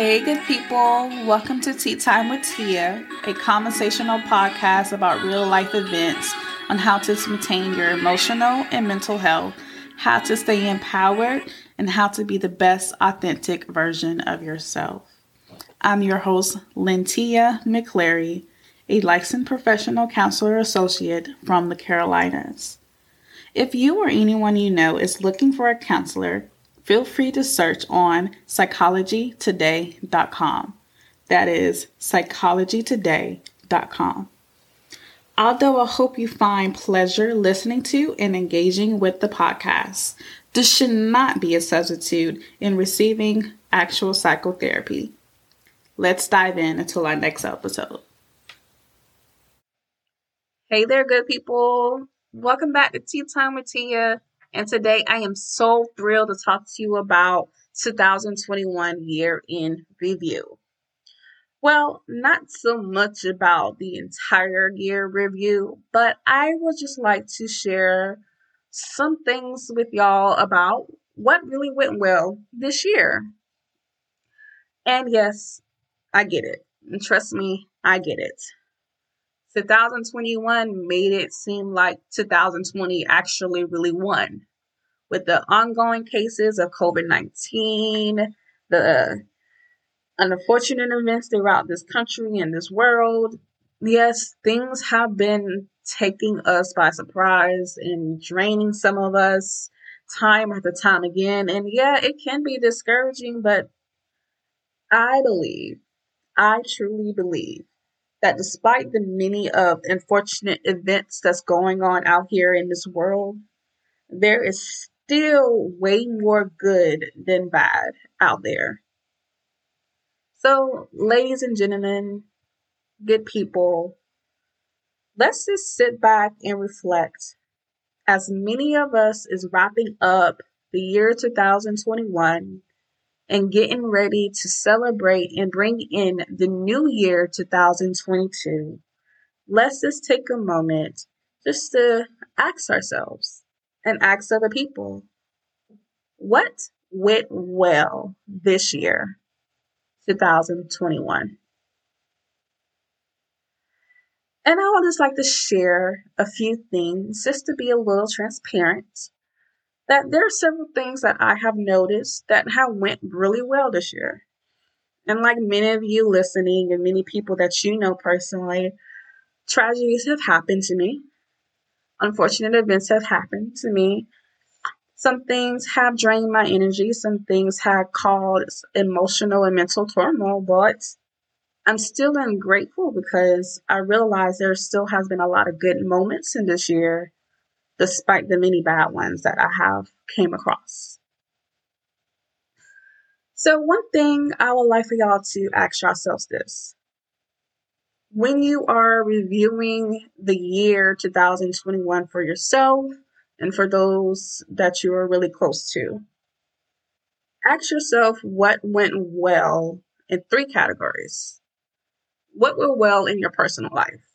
Hey, good people. Welcome to Tea Time with Tia, a conversational podcast about real life events on how to maintain your emotional and mental health, how to stay empowered, and how to be the best authentic version of yourself. I'm your host, Lentia McClary, a licensed professional counselor associate from the Carolinas. If you or anyone you know is looking for a counselor, feel free to search on psychologytoday.com. That is psychologytoday.com. Although I hope you find pleasure listening to and engaging with the podcast, this should not be a substitute in receiving actual psychotherapy. Let's dive in until our next episode. Hey there, good people. Welcome back to Tea Time with Tia. And today I am so thrilled to talk to you about 2021 year in review. Well, not so much about the entire year review, but I would just like to share some things with y'all about what really went well this year. And yes, I get it. And trust me, I get it. 2021 made it seem like 2020 actually really won. With the ongoing cases of COVID 19, the unfortunate events throughout this country and this world, yes, things have been taking us by surprise and draining some of us time after time again. And yeah, it can be discouraging, but I believe, I truly believe that despite the many of unfortunate events that's going on out here in this world, there is still way more good than bad out there. So, ladies and gentlemen, good people, let's just sit back and reflect. As many of us is wrapping up the year 2021 and getting ready to celebrate and bring in the new year 2022, let's just take a moment just to ask ourselves and ask other people what went well this year, 2021? And I would just like to share a few things just to be a little transparent that there are several things that I have noticed that have went really well this year. And like many of you listening and many people that you know personally, tragedies have happened to me. Unfortunate events have happened to me. Some things have drained my energy. Some things have caused emotional and mental turmoil, but I'm still grateful because I realize there still has been a lot of good moments in this year despite the many bad ones that I have came across. So one thing I would like for y'all to ask yourselves this. When you are reviewing the year 2021 for yourself and for those that you are really close to, ask yourself what went well in three categories. What went well in your personal life?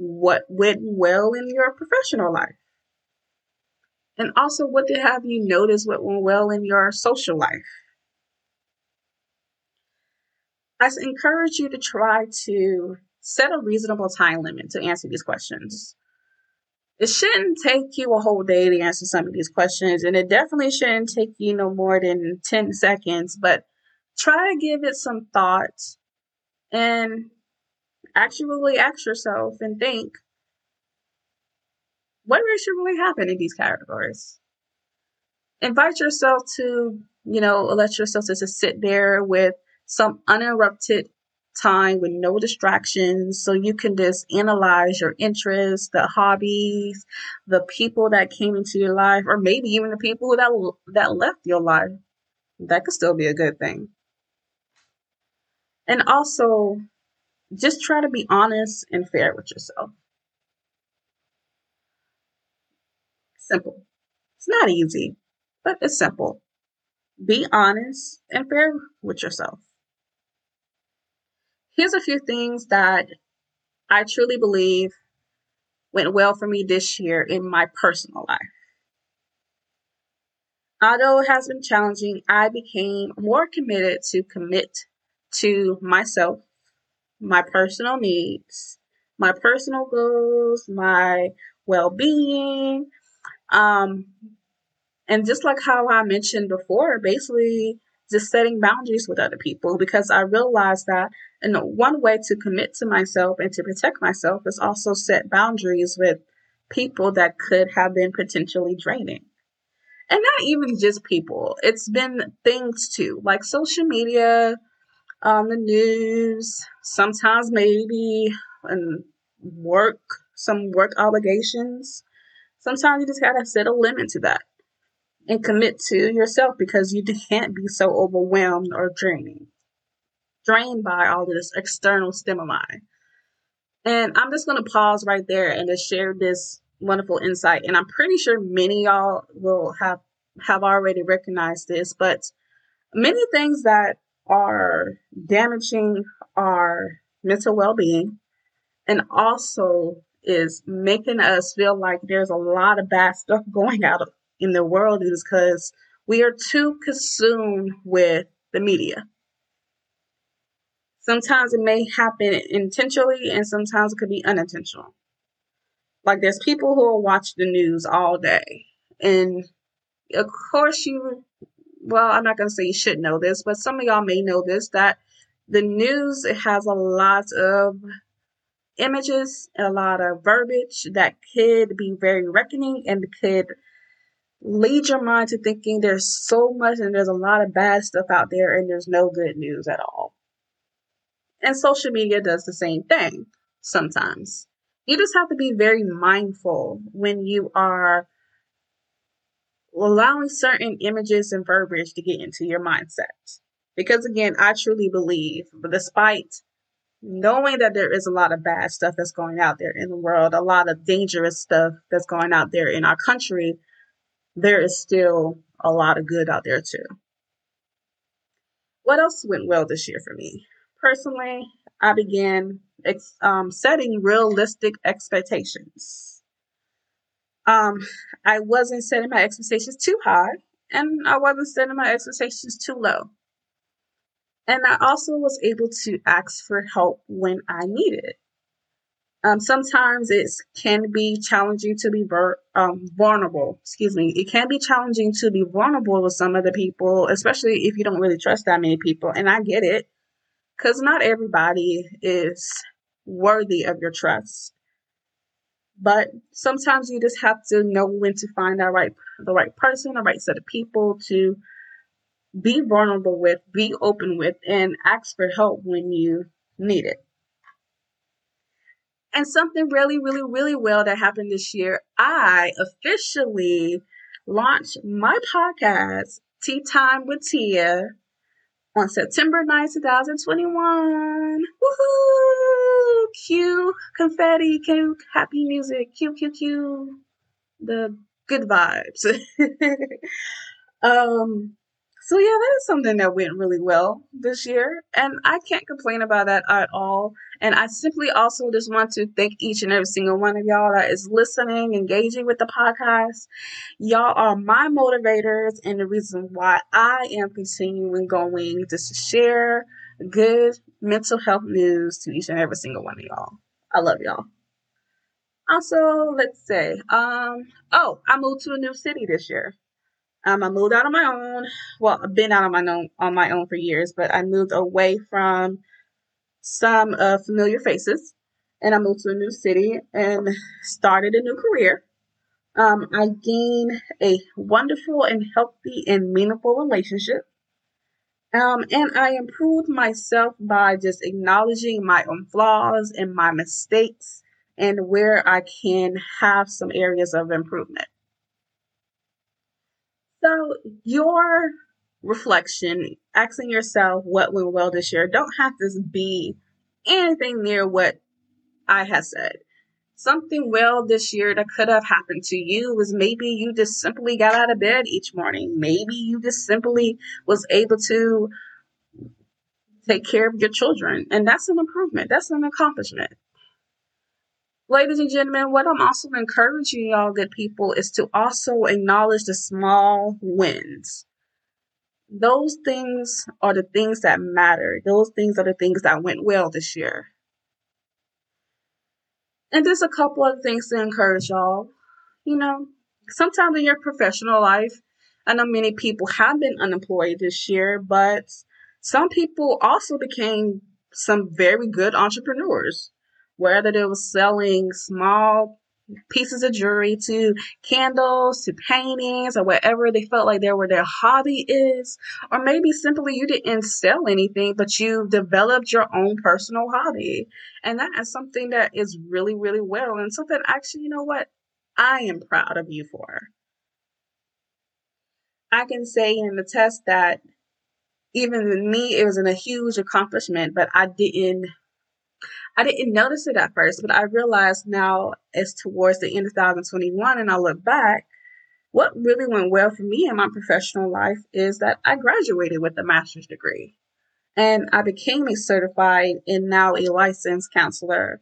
What went well in your professional life. And also, what did have you notice what went well in your social life? I encourage you to try to set a reasonable time limit to answer these questions. It shouldn't take you a whole day to answer some of these questions, and it definitely shouldn't take you no more than 10 seconds, but try to give it some thought and actually ask yourself and think what should really happen in these categories? Invite yourself to, you know, let yourself just sit there with some uninterrupted time with no distractions so you can just analyze your interests, the hobbies, the people that came into your life, or maybe even the people that that left your life. That could still be a good thing. And also just try to be honest and fair with yourself. Simple. It's not easy, but it's simple. Be honest and fair with yourself. Here's a few things that I truly believe went well for me this year in my personal life. Although it has been challenging, I became more committed to commit to myself, my personal needs, my personal goals, my well being. Um, and just like how I mentioned before, basically just setting boundaries with other people because I realized that and one way to commit to myself and to protect myself is also set boundaries with people that could have been potentially draining. And not even just people, it's been things too, like social media, on the news, sometimes maybe and work, some work obligations. Sometimes you just gotta set a limit to that and commit to yourself because you can't be so overwhelmed or draining, drained by all this external stimuli. And I'm just to pause right there and just share this wonderful insight. And I'm pretty sure many y'all will have have already recognized this, but many things that are damaging our mental well-being and also is making us feel like there's a lot of bad stuff going out in the world is because we are too consumed with the media. Sometimes it may happen intentionally and sometimes it could be unintentional. Like there's people who will watch the news all day. And of course you well, I'm not gonna say you should know this, but some of y'all may know this that the news it has a lot of images, a lot of verbiage that could be very reckoning and could lead your mind to thinking there's so much and there's a lot of bad stuff out there and there's no good news at all. And social media does the same thing sometimes. You just have to be very mindful when you are allowing certain images and verbiage to get into your mindset. Because again, I truly believe, despite knowing that there is a lot of bad stuff that's going out there in the world, a lot of dangerous stuff that's going out there in our country, there is still a lot of good out there too. What else went well this year for me? Personally, I began ex- um, setting realistic expectations. Um, I wasn't setting my expectations too high, and I wasn't setting my expectations too low. And I also was able to ask for help when I needed it. Um, sometimes it can be challenging to be ver- um, vulnerable. Excuse me. It can be challenging to be vulnerable with some other people, especially if you don't really trust that many people. And I get it, because not everybody is worthy of your trust. But sometimes you just have to know when to find that right, the right person, the right set of people to be vulnerable with, be open with, and ask for help when you need it. And something really, really, really well that happened this year, I officially launched my podcast, Tea Time with Tia, on September 9, 2021. Woohoo! Cue confetti, cue happy music, cue, cue, cue. The good vibes. um, so yeah, that is something that went really well this year, and I can't complain about that at all. And I simply also just want to thank each and every single one of y'all that is listening, engaging with the podcast. Y'all are my motivators and the reason why I am continuing going just to share good mental health news to each and every single one of y'all. I love y'all. Also, let's say, um, oh, I moved to a new city this year. Um, I moved out on my own. Well, I've been out on my own on my own for years, but I moved away from some uh, familiar faces, and I moved to a new city and started a new career. Um, I gained a wonderful and healthy and meaningful relationship. Um, and I improved myself by just acknowledging my own flaws and my mistakes and where I can have some areas of improvement. So your reflection, asking yourself what went well this year, don't have to be anything near what I have said. Something well this year that could have happened to you was maybe you just simply got out of bed each morning. Maybe you just simply was able to take care of your children. And that's an improvement. That's an accomplishment. ladies and gentlemen, what I'm also encouraging y'all, good people, is to also acknowledge the small wins. Those things are the things that matter. Those things are the things that went well this year. And just a couple of things to encourage y'all. You know, sometimes in your professional life, I know many people have been unemployed this year, but some people also became some very good entrepreneurs, whether they were selling small pieces of jewelry to candles to paintings or whatever they felt like they were their hobby is. Or maybe simply you didn't sell anything but you developed your own personal hobby. And that is something that is really really well and something actually you know what i am proud of you for. I can say in the test that even me it wasn't a huge accomplishment but i didn't I didn't notice it at first, but I realized now as towards the end of 2021 and I look back, what really went well for me in my professional life is that I graduated with a master's degree and I became a certified and now a licensed counselor.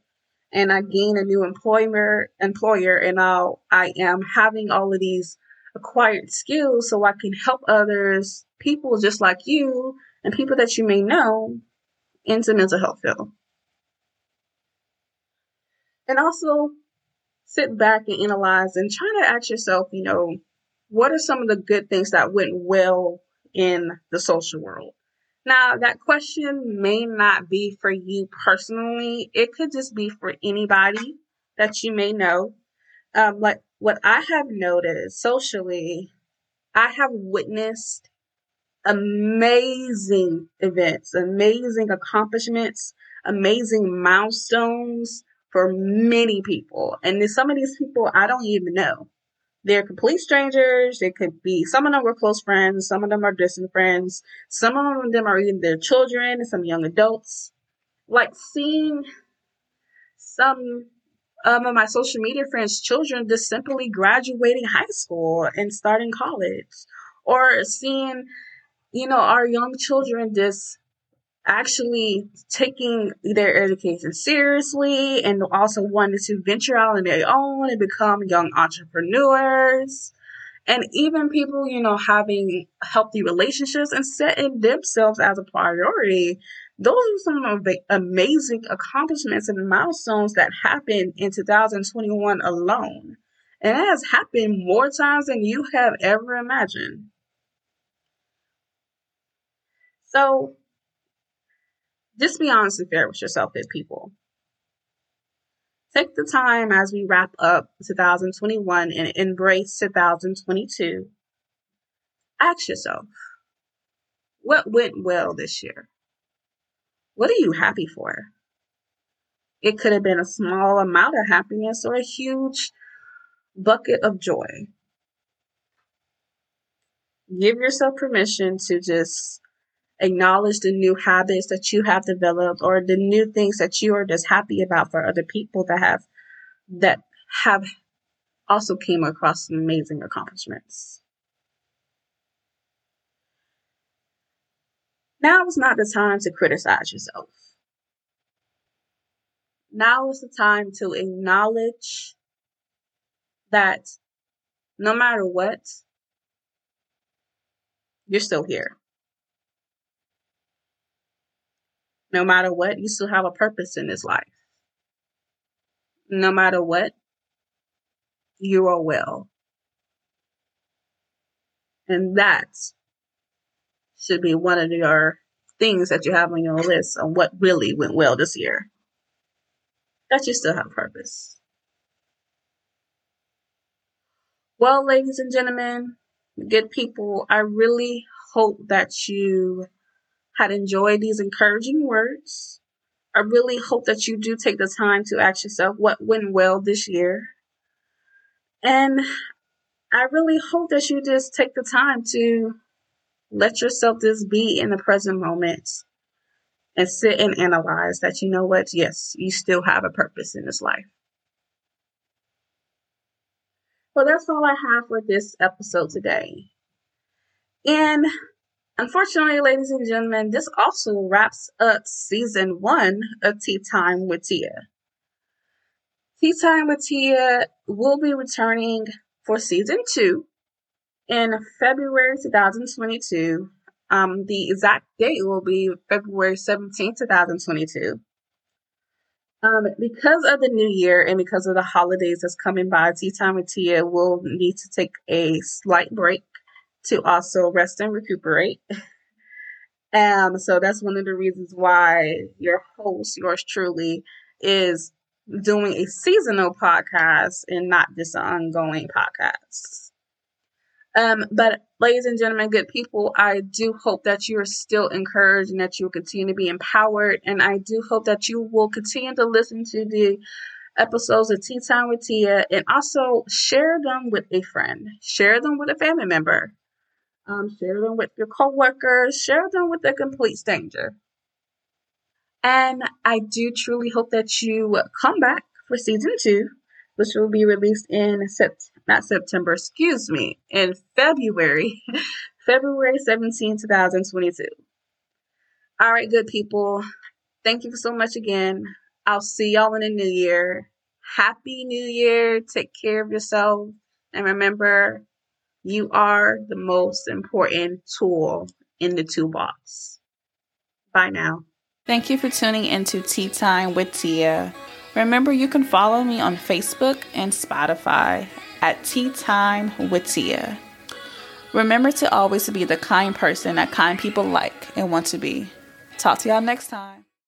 And I gained a new employer employer and now I am having all of these acquired skills so I can help others, people just like you and people that you may know into mental health field. And also sit back and analyze and try to ask yourself, you know, what are some of the good things that went well in the social world? Now, that question may not be for you personally. It could just be for anybody that you may know. Um, like what I have noticed socially, I have witnessed amazing events, amazing accomplishments, amazing milestones for many people. And some of these people I don't even know. They're complete strangers. They could be, some of them were close friends. Some of them are distant friends. Some of them are even their children, some young adults. Like seeing some um, of my social media friends' children just simply graduating high school and starting college. Or seeing, you know, our young children just actually taking their education seriously and also wanting to venture out on their own and become young entrepreneurs. And even people, you know, having healthy relationships and setting themselves as a priority. Those are some of the amazing accomplishments and milestones that happened in 2021 alone. And it has happened more times than you have ever imagined. So just be honest and fair with yourself as people. Take the time as we wrap up 2021 and embrace 2022. Ask yourself, what went well this year? What are you happy for? It could have been a small amount of happiness or a huge bucket of joy. Give yourself permission to just acknowledge the new habits that you have developed or the new things that you are just happy about for other people that have that have also came across amazing accomplishments. Now is not the time to criticize yourself. Now is the time to acknowledge that no matter what, you're still here. No matter what, you still have a purpose in this life. No matter what, you are well. And that should be one of your things that you have on your list on what really went well this year. That you still have purpose. Well, ladies and gentlemen, good people, I really hope that you had enjoyed these encouraging words. I really hope that you do take the time to ask yourself what went well this year. And I really hope that you just take the time to let yourself just be in the present moment and sit and analyze that you know what, yes, you still have a purpose in this life. Well, that's all I have for this episode today. And Unfortunately, ladies and gentlemen, this also wraps up season one of Tea Time with Tia. Tea Time with Tia will be returning for season two in February 2022. Um, the exact date will be February 17, 2022. Um, because of the new year and because of the holidays that's coming by, Tea Time with Tia will need to take a slight break to also rest and recuperate. Um, so that's one of the reasons why your host, yours truly, is doing a seasonal podcast and not just an ongoing podcast. Um, but ladies and gentlemen, good people, I do hope that you are still encouraged and that you will continue to be empowered. And I do hope that you will continue to listen to the episodes of Tea Time with Tia and also share them with a friend, share them with a family member, um, share them with your coworkers, share them with a complete stranger. And I do truly hope that you come back for season two, which will be released in Sept- not September, excuse me, in February, February 17, 2022. All right, good people. Thank you so much again. I'll see y'all in the new year. Happy New Year. Take care of yourself. And remember, you are the most important tool in the toolbox. Bye now. Thank you for tuning into Tea Time with Tia. Remember, you can follow me on Facebook and Spotify at Tea Time with Tia. Remember to always be the kind person that kind people like and want to be. Talk to y'all next time.